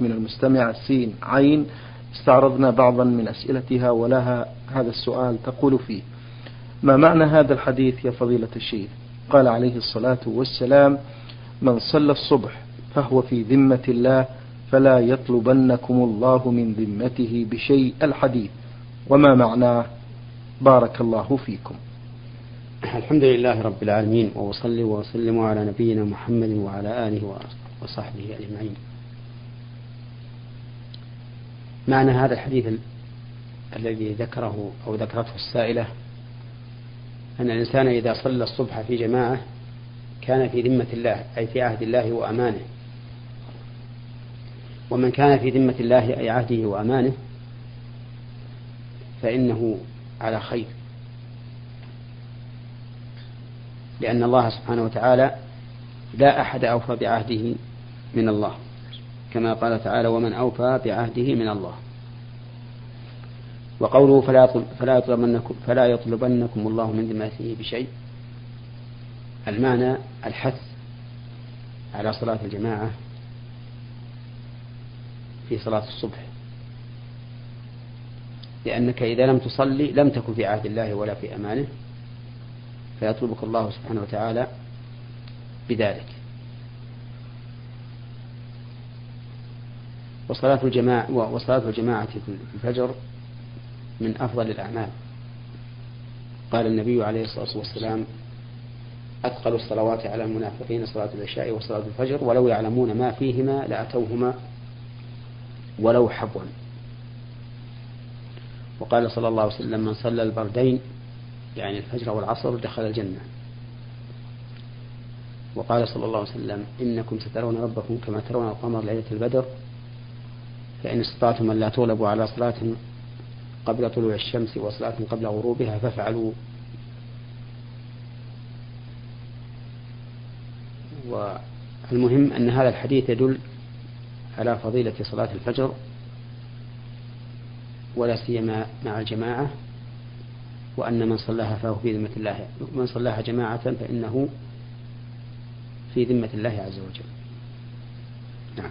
من المستمع سين عين. استعرضنا بعضا من أسئلتها ولها هذا السؤال تقول فيه ما معنى هذا الحديث يا فضيلة الشيخ؟ قال عليه الصلاة والسلام من صلى الصبح فهو في ذمة الله فلا يطلبنكم الله من ذمته بشيء الحديث. وما معناه بارك الله فيكم. الحمد لله رب العالمين وأصلي وأسلم على نبينا محمد وعلى آله وصحبه أجمعين. معنى هذا الحديث الذي ذكره أو ذكرته السائلة أن الإنسان إذا صلى الصبح في جماعة كان في ذمة الله أي في عهد الله وأمانه. ومن كان في ذمة الله أي عهده وأمانه فإنه على خير. لأن الله سبحانه وتعالى لا أحد أوفى بعهده من الله. كما قال تعالى ومن أوفى بعهده من الله. وقوله فلا فلا يطلبنكم فلا يطلبنكم الله من ذمته بشيء. المعنى الحث على صلاة الجماعة في صلاة الصبح. لأنك إذا لم تصلي لم تكن في عهد الله ولا في أمانه فيطلبك الله سبحانه وتعالى بذلك. وصلاة الجماعة وصلاة الجماعة في الفجر من أفضل الأعمال. قال النبي عليه الصلاة والسلام أثقل الصلوات على المنافقين صلاة العشاء وصلاة الفجر ولو يعلمون ما فيهما لأتوهما ولو حبوا. وقال صلى الله عليه وسلم من صلى البردين يعني الفجر والعصر دخل الجنة. وقال صلى الله عليه وسلم إنكم سترون ربكم كما ترون القمر ليلة البدر فإن استطعتم أن لا تغلبوا على صلاة قبل طلوع الشمس وصلاة قبل غروبها فافعلوا. والمهم أن هذا الحديث يدل على فضيلة صلاة الفجر ولا سيما مع الجماعة وأن من صلاها فهو في ذمة الله. من صلاها جماعة فإنه في ذمة الله عز وجل. نعم.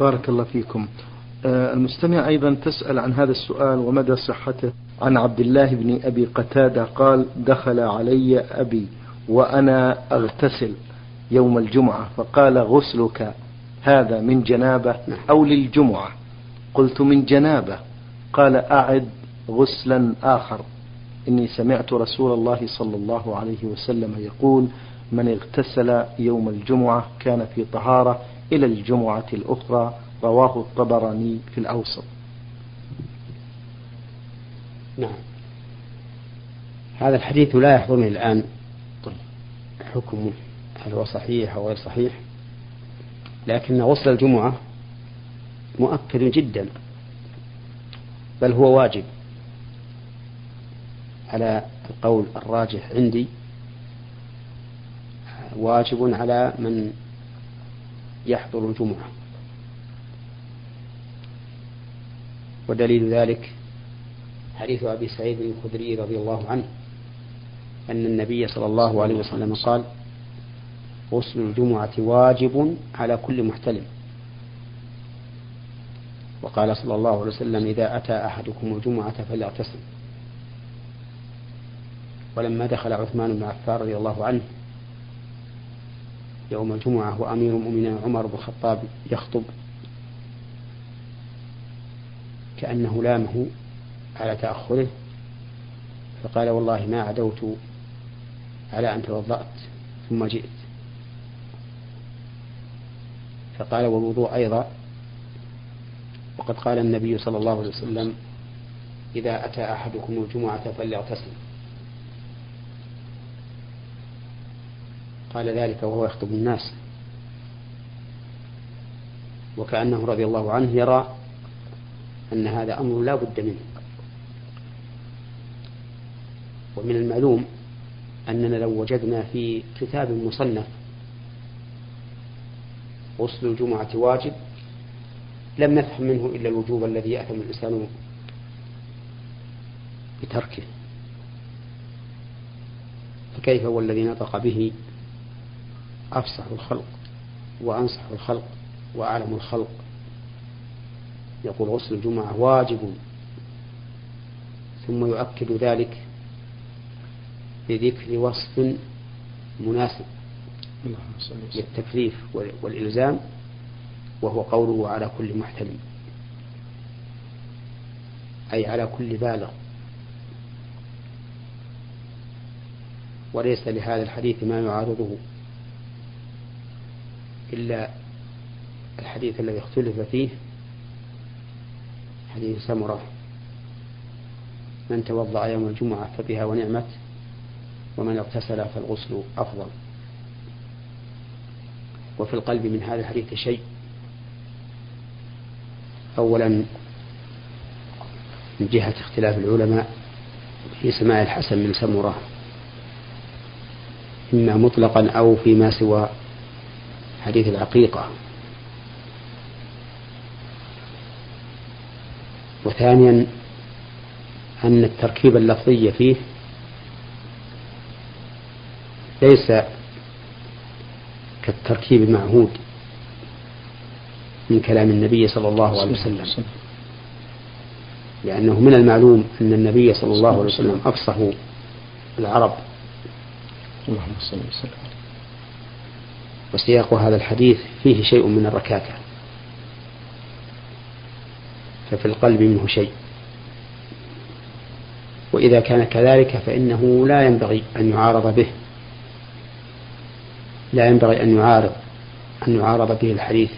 بارك الله فيكم. المستمع أيضا تسأل عن هذا السؤال ومدى صحته. عن عبد الله بن أبي قتادة قال دخل علي أبي وأنا أغتسل يوم الجمعة. فقال غسلك هذا من جنابة. أو للجمعة؟ قلت من جنابة. قال أعد غسلا آخر. إني سمعت رسول الله صلى الله عليه وسلم يقول من اغتسل يوم الجمعة كان في طهارة إلى الجمعة الأخرى رواه الطبراني في الأوسط. نعم. هذا الحديث لا يحضرني الآن. حكمه هل هو صحيح أو غير صحيح؟ لكن غسل الجمعة مؤكد جدا. بل هو واجب. على القول الراجح عندي واجب على من يحضر الجمعة. ودليل ذلك حديث أبي سعيد الخدري رضي الله عنه أن النبي صلى الله عليه وسلم قال غسل الجمعة واجب على كل محتلم. وقال صلى الله عليه وسلم إذا أتى أحدكم الجمعة فليغتسل. ولما دخل عثمان بن عفان رضي الله عنه يوم الجمعة وأمير المؤمنين عمر بن الخطاب يخطب كأنه لامه على تأخره فقال والله ما عدوت على أن توضأت ثم جئت. فقال والوضوء أيضا وقد قال النبي صلى الله عليه وسلم إذا أتى أحدكم الجمعة فليغتسل. قال ذلك وهو يخطب الناس. وكأنه رضي الله عنه يرى أن هذا أمر لا بد منه. ومن المعلوم أننا لو وجدنا في كتاب مصنف غسل الجمعة واجب لم نفهم منه إلا الوجوب الذي يأثم الإنسان بتركه. فكيف هو الذي نطق به؟ أفصح الخلق وأنصح الخلق وأعلم الخلق. يقول غسل الجمعة واجب. ثم يؤكد ذلك بذكر وصف مناسب للتكليف والإلزام وهو قوله على كل محتلم أي على كل بالغ. وليس لهذا الحديث ما يعارضه إلا الحديث الذي اختلف فيه حديث سمرة. من توضأ يوم الجمعة فبها ونعمت ومن اغتسل فالغسل أفضل. وفي القلب من هذا الحديث شيء. أولا من جهة اختلاف العلماء في سماع الحسن من سمرة. إما مطلقا أو فيما سوى حديث العقيقة. وثانيا أن التركيب اللفظي فيه ليس كالتركيب المعهود من كلام النبي صلى الله عليه وسلم. لأنه من المعلوم أن النبي صلى الله عليه وسلم أفصح العرب. اللهم صل وسلم. وسياق هذا الحديث فيه شيء من الركاكة. ففي القلب منه شيء. وإذا كان كذلك فإنه لا ينبغي أن يعارض به. لا ينبغي أن يعارض أن يعارض به الحديث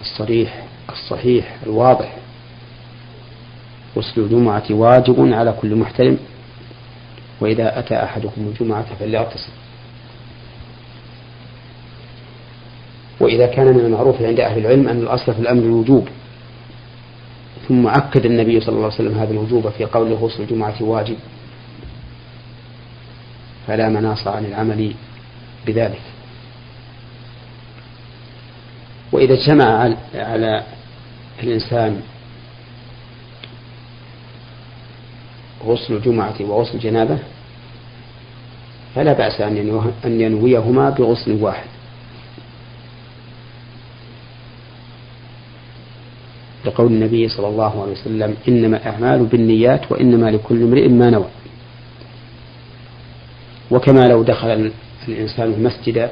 الصريح الصحيح الواضح. غسل الجمعة واجب على كل محترم. وإذا أتى أحدكم الجمعة فليغتسل. وإذا كان من المعروف عند أهل العلم أن الأصل في الأمر الوجوب. ثم أكد النبي صلى الله عليه وسلم هذا الوجوب في قوله غسل الجمعة واجب. فلا مناص عن العمل بذلك. وإذا اجتمع على الإنسان غسل الجمعة وغسل الجنابة فلا بأس أن ينويهما بغسل واحد. لقول النبي صلى الله عليه وسلم إنما الأعمال بالنيات وإنما لكل امرئ ما نوى. وكما لو دخل الإنسان المسجد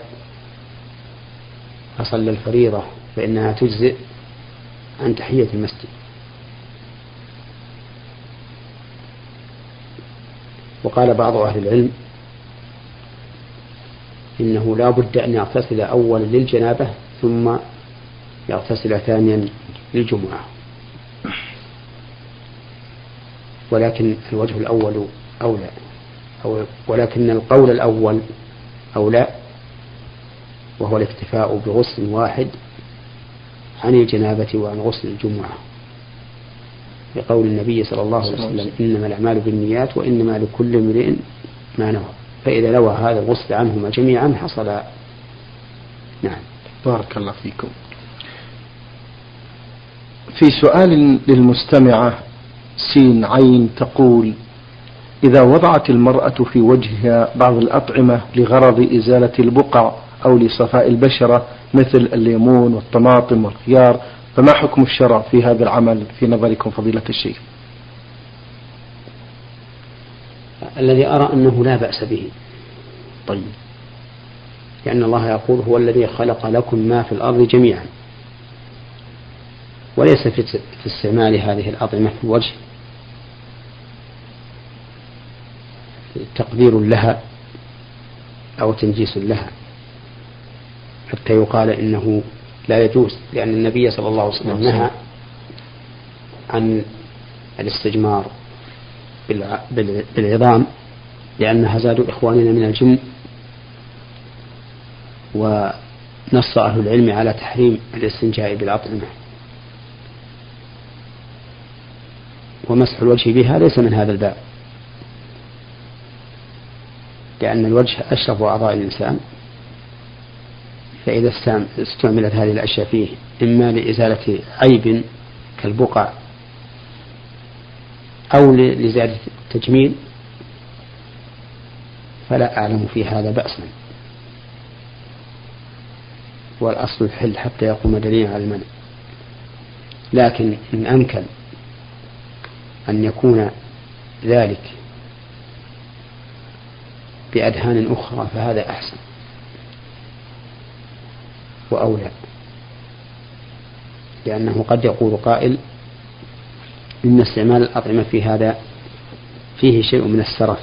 فصلى الفريضة فإنها تجزئ عن تحية المسجد. وقال بعض أهل العلم إنه لا بد أن يغتسل أولا للجنابة ثم يغتسل ثانيا للجمعة. ولكن الوجه الأول أولى أو ولكن القول الأول أولى وهو الاكتفاء بغسل واحد عن الجنابة وعن غسل الجمعة. لقول النبي صلى الله عليه وسلم. إنما الأعمال بالنيات وإنما لكل امرئ ما نوى. فإذا نوى هذا الغسل عنهما جميعا حصل. نعم. بارك الله فيكم. في سؤال للمستمعة سين عين تقول إذا وضعت المرأة في وجهها بعض الأطعمة لغرض إزالة البقع أو لصفاء البشرة مثل الليمون والطماطم والخيار فما حكم الشرع في هذا العمل؟ في نظركم فضيلة الشيخ. الذي أرى أنه لا بأس به. طيب. لأن الله يقول هو الذي خلق لكم ما في الأرض جميعا. وليس في استعمال هذه الأطعمة في الوجه. تقدير لها أو تنجيس لها. حتى يقال إنه لا يجوز لأن النبي صلى الله عليه وسلم نهى عن الاستجمار بالعظام لأنها زاد إخواننا من الجن. ونص أهل العلم على تحريم الاستنجاء بالأطعمة. ومسح الوجه بها ليس من هذا الباب. لأن الوجه أشرف أعضاء الإنسان. فإذا استعملت هذه الأشياء فيه إما لإزالة عيب كالبقع أو لزيادة التجميل فلا أعلم في هذا بأسا. والأصل الحل حتى يقوم دليل على المنع. لكن إن أمكن أن يكون ذلك بأدهان أخرى فهذا أحسن وأولى. لأنه قد يقول قائل إن استعمال الأطعمة في هذا فيه شيء من السرف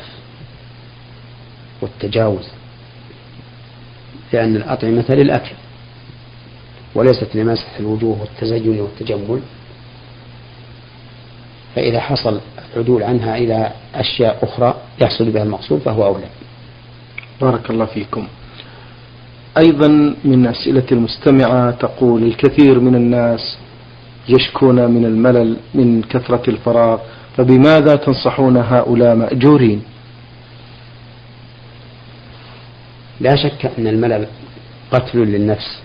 والتجاوز لأن الأطعمة للأكل وليست لمسح الوجوه والتزين والتجمل. فإذا حصل العدول عنها إلى أشياء أخرى يحصل بها المقصود فهو أولى. بارك الله فيكم. أيضا من أسئلة المستمعة تقول الكثير من الناس يشكون من الملل من كثرة الفراغ فبماذا تنصحون هؤلاء مأجورين؟ لا شك أن الملل قتل للنفس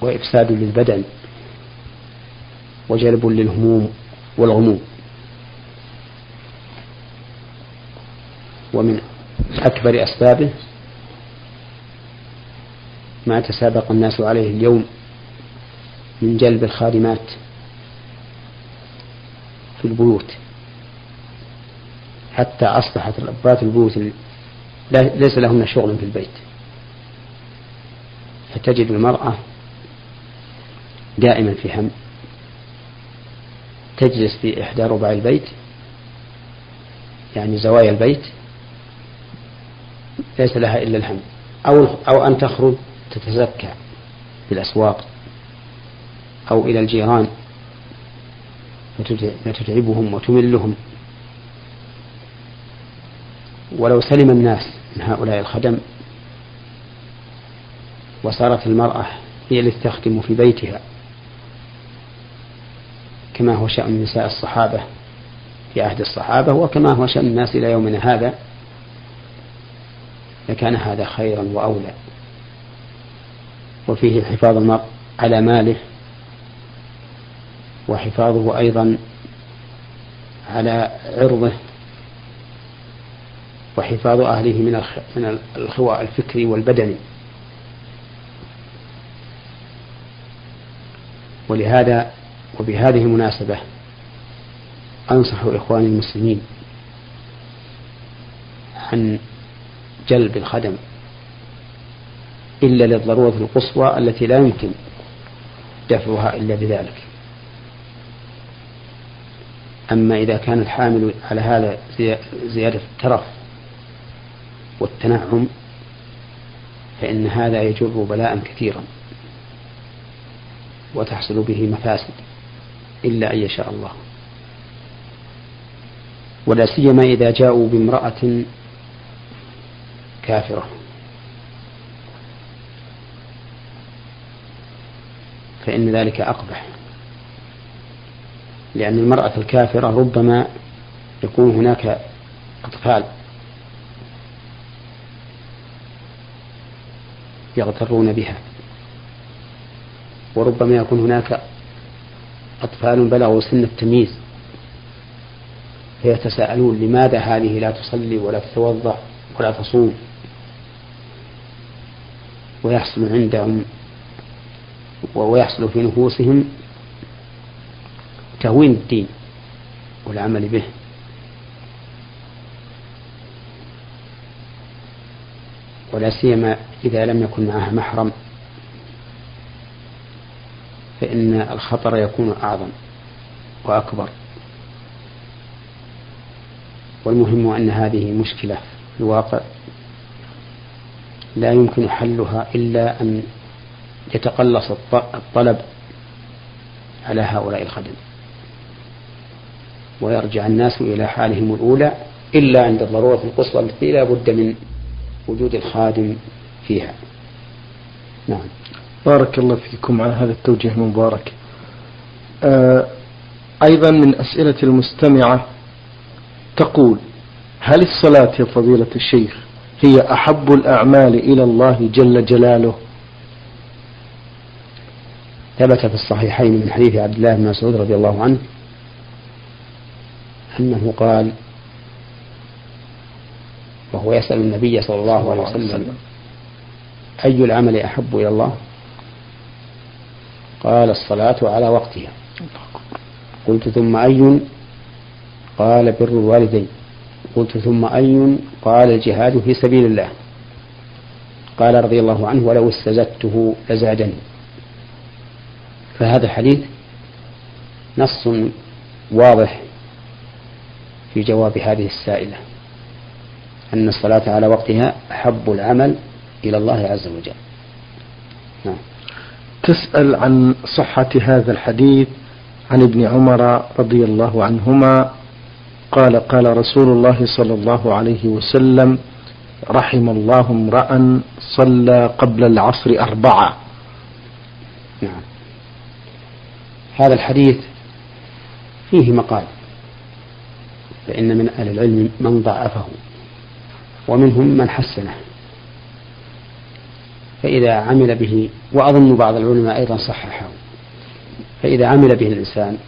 وإفساد للبدن. وجلب للهموم والغموم. ومن أكبر أسبابه ما تسابق الناس عليه اليوم من جلب الخادمات في البيوت. حتى أصبحت ربات البيوت ليس لهن شغل في البيت. فتجد المرأة دائما في هم. تجلس في إحدى ربع البيت يعني زوايا البيت ليس لها إلا الهم أو أو أن تخرج تتزكى في الأسواق أو إلى الجيران فتتعبهم وتملهم. ولو سلم الناس من هؤلاء الخدم وصارت المرأة هي التي تخدم في بيتها كما هو شأن نساء الصحابة في عهد الصحابة وكما هو شأن الناس إلى يومنا هذا لكان هذا خيرا وأولى. وفيه حفاظ المرء على ماله وحفاظه أيضا على عرضه وحفاظ أهله من من الخواء الفكري والبدني. ولهذا وبهذه المناسبة أنصح إخواني المسلمين عن جلب الخدم إلا للضرورة القصوى التي لا يمكن دفعها إلا بذلك. أما إذا كان الحامل على هذا زيادة الترف والتنعم فإن هذا يجر بلاء كثيرا وتحصل به مفاسد. إلا أن يشاء الله. ولا سيما إذا جاءوا بامرأة كافرة. فإن ذلك أقبح. لأن المرأة الكافرة ربما يكون هناك أطفال يغترون بها. وربما يكون هناك أطفال بلغوا سن التمييز. فيتساءلون لماذا هذه لا تصلي ولا تتوضأ ولا تصوم؟ ويحصل عندهم ويحصل في نفوسهم تهوين الدين والعمل به. ولا سيما إذا لم يكن معها محرم. فإن الخطر يكون أعظم وأكبر. والمهم أن هذه مشكلة في الواقع لا يمكن حلها إلا أن يتقلص الطلب على هؤلاء الخدم. ويرجع الناس إلى حالهم الأولى إلا عند الضرورة القصوى التي لا بد من وجود الخادم فيها. نعم. بارك الله فيكم على هذا التوجيه المبارك. آه أيضا من أسئلة المستمعة تقول هل الصلاة يا فضيلة الشيخ هي أحب الأعمال إلى الله جل جلاله؟ ثبت في الصحيحين من حديث عبد الله بن مسعود رضي الله عنه أنه قال وهو يسأل النبي صلى الله عليه وسلم أي العمل أحب إلى الله؟ قال الصلاة على وقتها. قلت ثم أي؟ قال بر الوالدين. قلت ثم أي؟ قال الجهاد في سبيل الله. قال رضي الله عنه ولو استزدته لزادني. فهذا الحديث نص واضح في جواب هذه السائلة أن الصلاة على وقتها أحب العمل إلى الله عز وجل. نعم. تسأل عن صحة هذا الحديث عن ابن عمر رضي الله عنهما. قال قال رسول الله صلى الله عليه وسلم رحم الله امرأ صلى قبل العصر أربعة. نعم. هذا الحديث فيه مقال فإن من أهل العلم من ضعفه ومنهم من حسنه. فإذا عمل به وأظن بعض العلماء أيضا صححه. فإذا عمل به الإنسان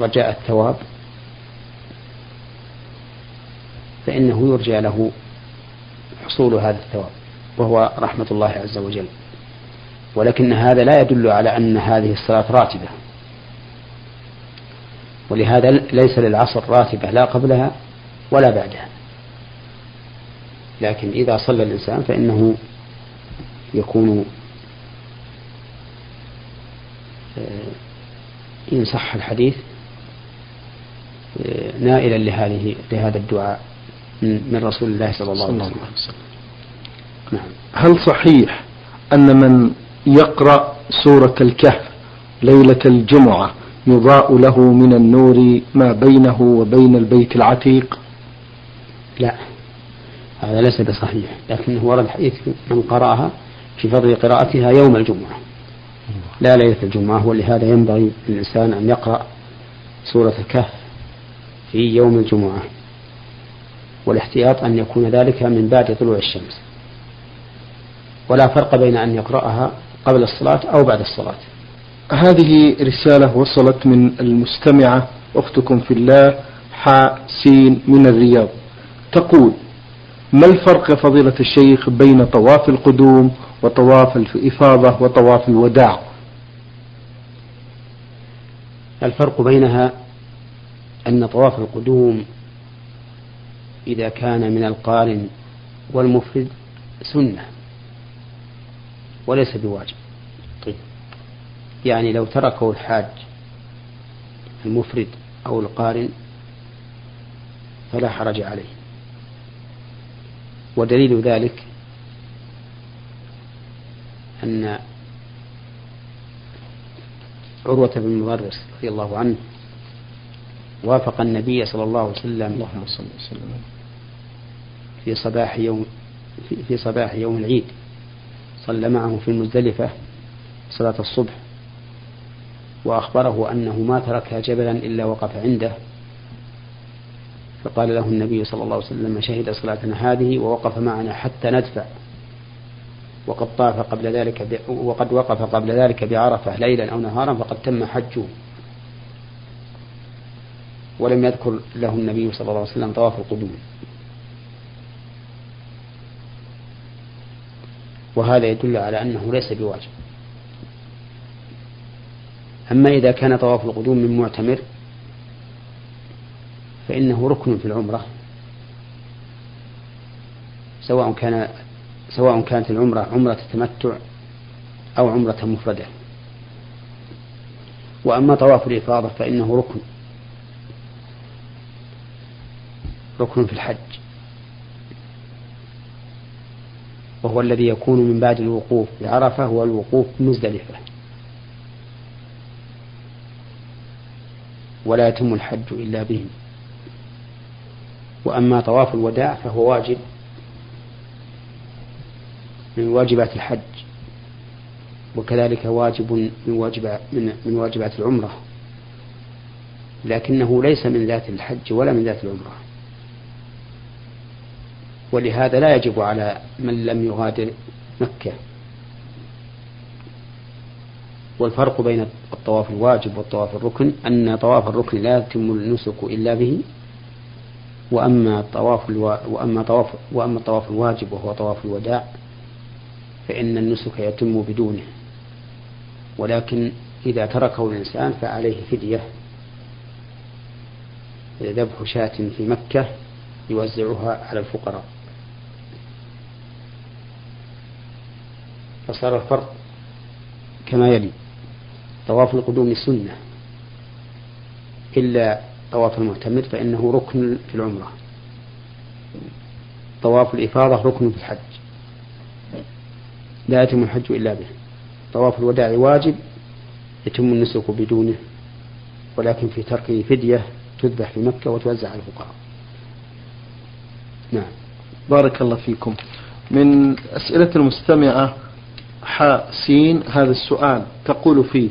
رجاء الثواب فإنه يرجى له حصول هذا الثواب وهو رحمة الله عز وجل. ولكن هذا لا يدل على أن هذه الصلاة راتبة. ولهذا ليس للعصر راتبة لا قبلها ولا بعدها. لكن إذا صلى الإنسان فإنه يكون آه، إن صح الحديث آه، نائلا لهذه لهذا الدعاء من رسول الله صلى الله عليه وسلم. نعم. هل صحيح أن من يقرأ سورة الكهف ليلة الجمعة يضاء له من النور ما بينه وبين البيت العتيق؟ لا هذا ليس بصحيح لكنه ورد حديث من قرأها في فضل قراءتها يوم الجمعة. لا ليلة الجمعة ولهذا ينبغي للإنسان أن يقرأ سورة الكهف في يوم الجمعة والاحتياط أن يكون ذلك من بعد طلوع الشمس. ولا فرق بين أن يقرأها قبل الصلاة أو بعد الصلاة. هذه رسالة وصلت من المستمعة أختكم في الله حاء سين من الرياض. تقول ما الفرق فضيلة الشيخ بين طواف القدوم وطواف الإفاضة وطواف الوداع. الفرق بينها أن طواف القدوم إذا كان من القارن والمفرد سنة وليس بواجب. طيب. يعني لو تركه الحاج المفرد أو القارن فلا حرج عليه. ودليل ذلك أن عروة بن مضرس رضي الله عنه وافق النبي صلى الله عليه وسلم اللهم صل وسلم. في صباح يوم في صباح يوم العيد. صلى معه في المزدلفة صلاة الصبح. وأخبره أنه ما ترك جبلا إلا وقف عنده. فقال له النبي صلى الله عليه وسلم شهد صلاتنا هذه ووقف معنا حتى ندفع. وقد طاف قبل ذلك. وقد وقف قبل ذلك بعرفة ليلا أو نهارا فقد تم حجه ولم يذكر له النبي صلى الله عليه وسلم طواف القدوم وهذا يدل على أنه ليس بواجب أما إذا كان طواف القدوم من معتمر فإنه ركن في العمرة سواء كان سواء كانت العمرة عمرة تمتع أو عمرة مفردة. وأما طواف الإفاضة فإنه ركن. ركن في الحج. وهو الذي يكون من بعد الوقوف بعرفة هو الوقوف بمزدلفة ولا يتم الحج إلا به وأما طواف الوداع فهو واجب. من واجبات الحج وكذلك واجب من واجب من, من واجبات العمرة لكنه ليس من ذات الحج ولا من ذات العمرة. ولهذا لا يجب على من لم يغادر مكة. والفرق بين الطواف الواجب والطواف الركن أن طواف الركن لا يتم النسك إلا به وأما الطواف ألو... وأما طواف وأما الطواف الواجب وهو طواف الوداع فإن النسك يتم بدونه. ولكن إذا تركه الإنسان فعليه فدية. ذبح شاة في مكة يوزعها على الفقراء. فصار الفرق كما يلي. طواف القدوم سنة. إلا طواف المعتمر فإنه ركن في العمرة. طواف الإفاضة ركن في الحج. لا يتم الحج إلا به. طواف الوداع واجب يتم النسك بدونه ولكن في تركه فدية تذبح في مكة وتوزع على الفقراء. نعم. بارك الله فيكم. من أسئلة المستمعة حاء سين هذا السؤال. تقول فيه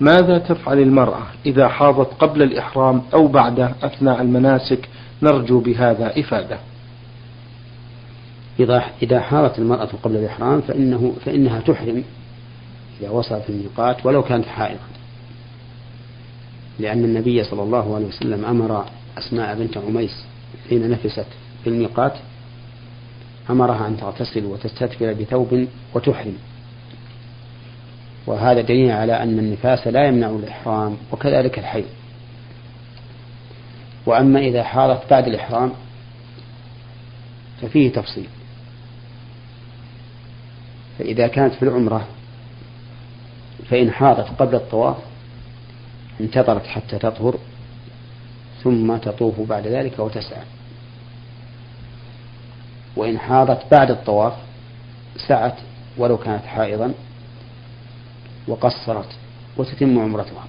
ماذا تفعل المرأة إذا حاضت قبل الإحرام أو بعده أثناء المناسك؟ نرجو بهذا إفادة. إذا إذا حارت المرأة قبل الإحرام فإنه فإنها تحرم إذا وصلت الميقات ولو كانت حائضا. لأن النبي صلى الله عليه وسلم أمر أسماء بنت عميس حين نفست في الميقات أمرها أن تغتسل وتستتبر بثوب وتحرم. وهذا دليل على أن النفاس لا يمنع الإحرام وكذلك الحيض. وأما إذا حارت بعد الإحرام ففيه تفصيل. فإذا كانت في العمرة فإن حاضت قبل الطواف انتظرت حتى تطهر ثم تطوف بعد ذلك وتسعى. وإن حاضت بعد الطواف سعت ولو كانت حائضا وقصرت وتتم عمرتها.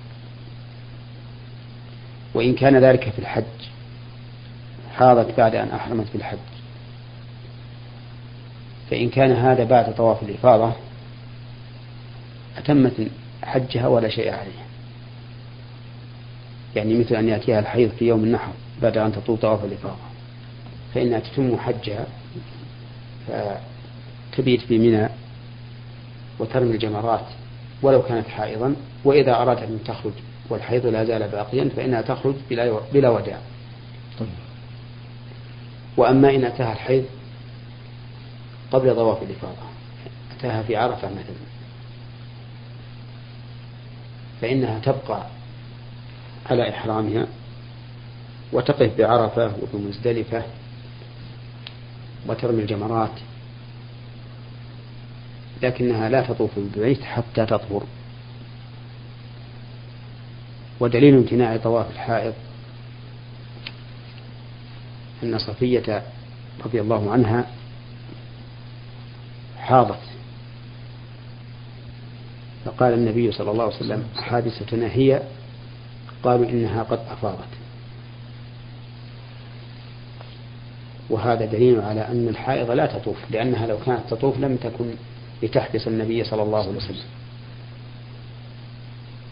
وإن كان ذلك في الحج حاضت بعد أن أحرمت بالحج. فإن كان هذا بعد طواف الإفاضة أتمت حجها ولا شيء عليها يعني مثل أن يأتيها الحيض في يوم النحر بعد أن تطوف طواف الإفاضة. فإنها تتم حجها فتبيت في منى وترمي الجمرات ولو كانت حائضا وإذا أرادت أن تخرج والحيض لا زال باقيا فإنها تخرج بلا بلا وداع. وأما إن أتاها الحيض قبل طواف الإفاضة. أتاها في عرفة مثلا. فإنها تبقى على إحرامها وتقف بعرفة وبمزدلفة وترمي الجمرات. لكنها لا تطوف بالبيت حتى تطهر. ودليل امتناع طواف الحائض أن صفية رضي الله عنها حاضت فقال النبي صلى الله عليه وسلم حادثتنا هي قالوا إنها قد أفاضت. وهذا دليل على أن الحائض لا تطوف لأنها لو كانت تطوف لم تكن لتحدث النبي صلى الله عليه وسلم.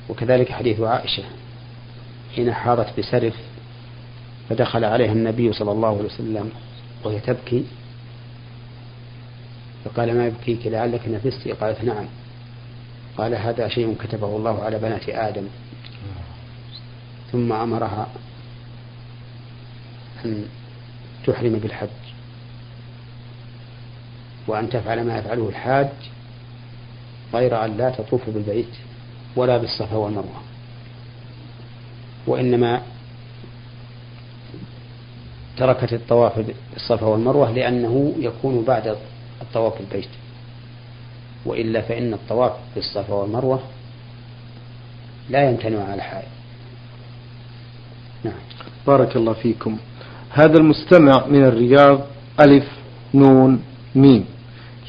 وكذلك حديث عائشة حين حاضت بسرف فدخل عليها النبي صلى الله عليه وسلم وهي تبكي فقال ما يبكيك لعلك نفستي قالت نعم. قال هذا شيء كتبه الله على بنات آدم. ثم أمرها أن تحرم بالحج. وأن تفعل ما يفعله الحاج غير أن لا تطوف بالبيت ولا بالصفا والمروة. وإنما تركت الطواف بالصفا والمروة لأنه يكون بعد الطواف بالبيت. وإلا فإن الطواف بالصفا والمروة لا يمتنع على الحائط نعم. بارك الله فيكم. هذا المستمع من الرياض ألف نون ميم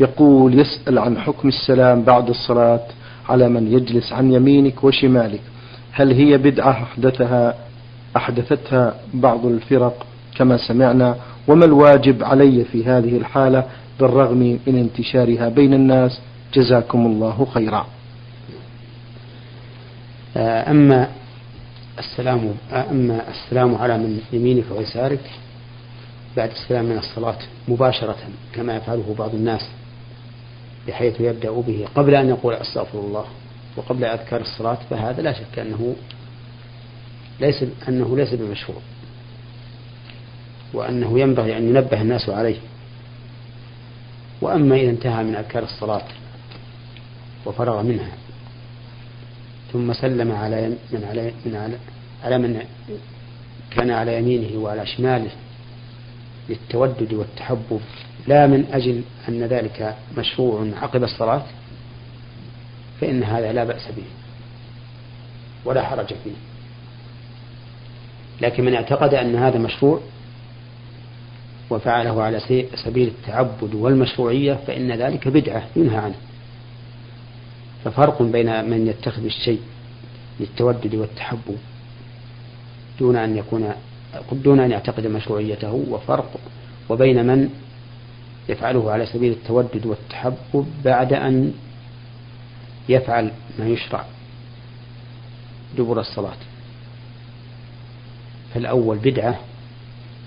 يقول يسأل عن حكم السلام بعد الصلاة على من يجلس عن يمينك وشمالك. هل هي بدعة أحدثها أحدثتها بعض الفرق كما سمعنا؟ وما الواجب علي في هذه الحالة؟ بالرغم من انتشارها بين الناس جزاكم الله خيرا. أما السلام أما السلام على من يمينك ويسارك بعد السلام من الصلاة مباشرة كما يفعله بعض الناس بحيث يبدأ به. قبل أن يقول أستغفر الله وقبل أذكار الصلاة فهذا لا شك أنه ليس أنه ليس بمشروع وأنه ينبغي أن ينبه الناس عليه. وأما إذا انتهى من أذكار الصلاة وفرغ منها ثم سلم على من على من على على من كان على يمينه وعلى شماله للتودد والتحبب. لا من أجل أن ذلك مشروع عقب الصلاة فإن هذا لا بأس به ولا حرج فيه. لكن من اعتقد أن هذا مشروع وفعله على سبيل التعبد والمشروعية فإن ذلك بدعة ينهى عنه. ففرق بين من يتخذ الشيء للتودد والتحبب دون أن يكون دون أن يعتقد مشروعيته وفرق وبين من يفعله على سبيل التودد والتحبب بعد أن يفعل ما يشرع دبر الصلاة. فالأول بدعة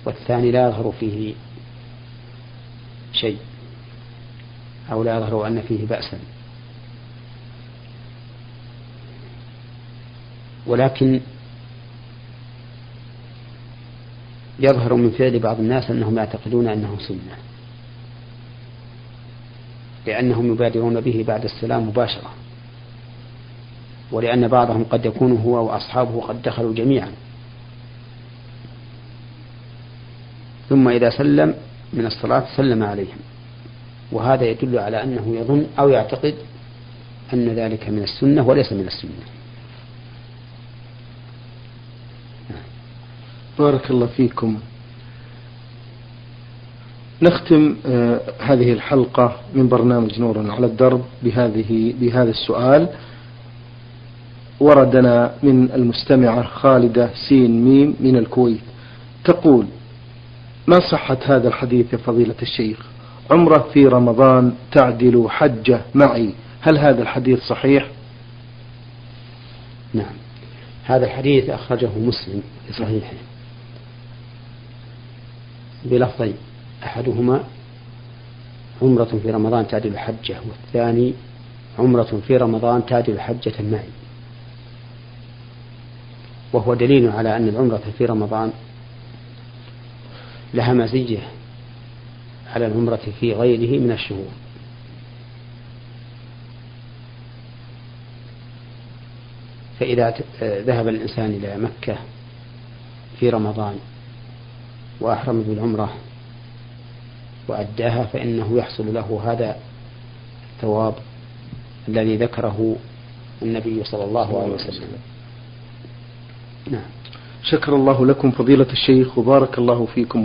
والثاني لا يظهر فيه شيء أو لا يظهر أن فيه بأسا. ولكن يظهر من فعل بعض الناس أنهم يعتقدون أنه سنة لأنهم يبادرون به بعد السلام مباشرة ولأن بعضهم قد يكون هو وأصحابه قد دخلوا جميعا. ثم إذا سلم من الصلاة سلم عليهم. وهذا يدل على أنه يظن أو يعتقد أن ذلك من السنة وليس من السنة. بارك الله فيكم. نختم آه هذه الحلقة من برنامج نور على الدرب بهذه بهذا السؤال. وردنا من المستمعة خالدة سين ميم من الكويت تقول ما صحة هذا الحديث يا فضيلة الشيخ؟ عمرة في رمضان تعدل حجة معي. هل هذا الحديث صحيح؟ نعم. هذا الحديث أخرجه مسلم في صحيحه. بلفظين. أحدهما عمرة في رمضان تعدل حجة والثاني عمرة في رمضان تعدل حجة معي. وهو دليل على أن العمرة في رمضان لها مزية على العمرة في غيره من الشهور. فإذا ذهب الإنسان إلى مكة في رمضان وأحرم بالعمرة وأداها فإنه يحصل له هذا الثواب الذي ذكره النبي صلى الله عليه وسلم. نعم. شكر الله لكم فضيلة الشيخ وبارك الله فيكم.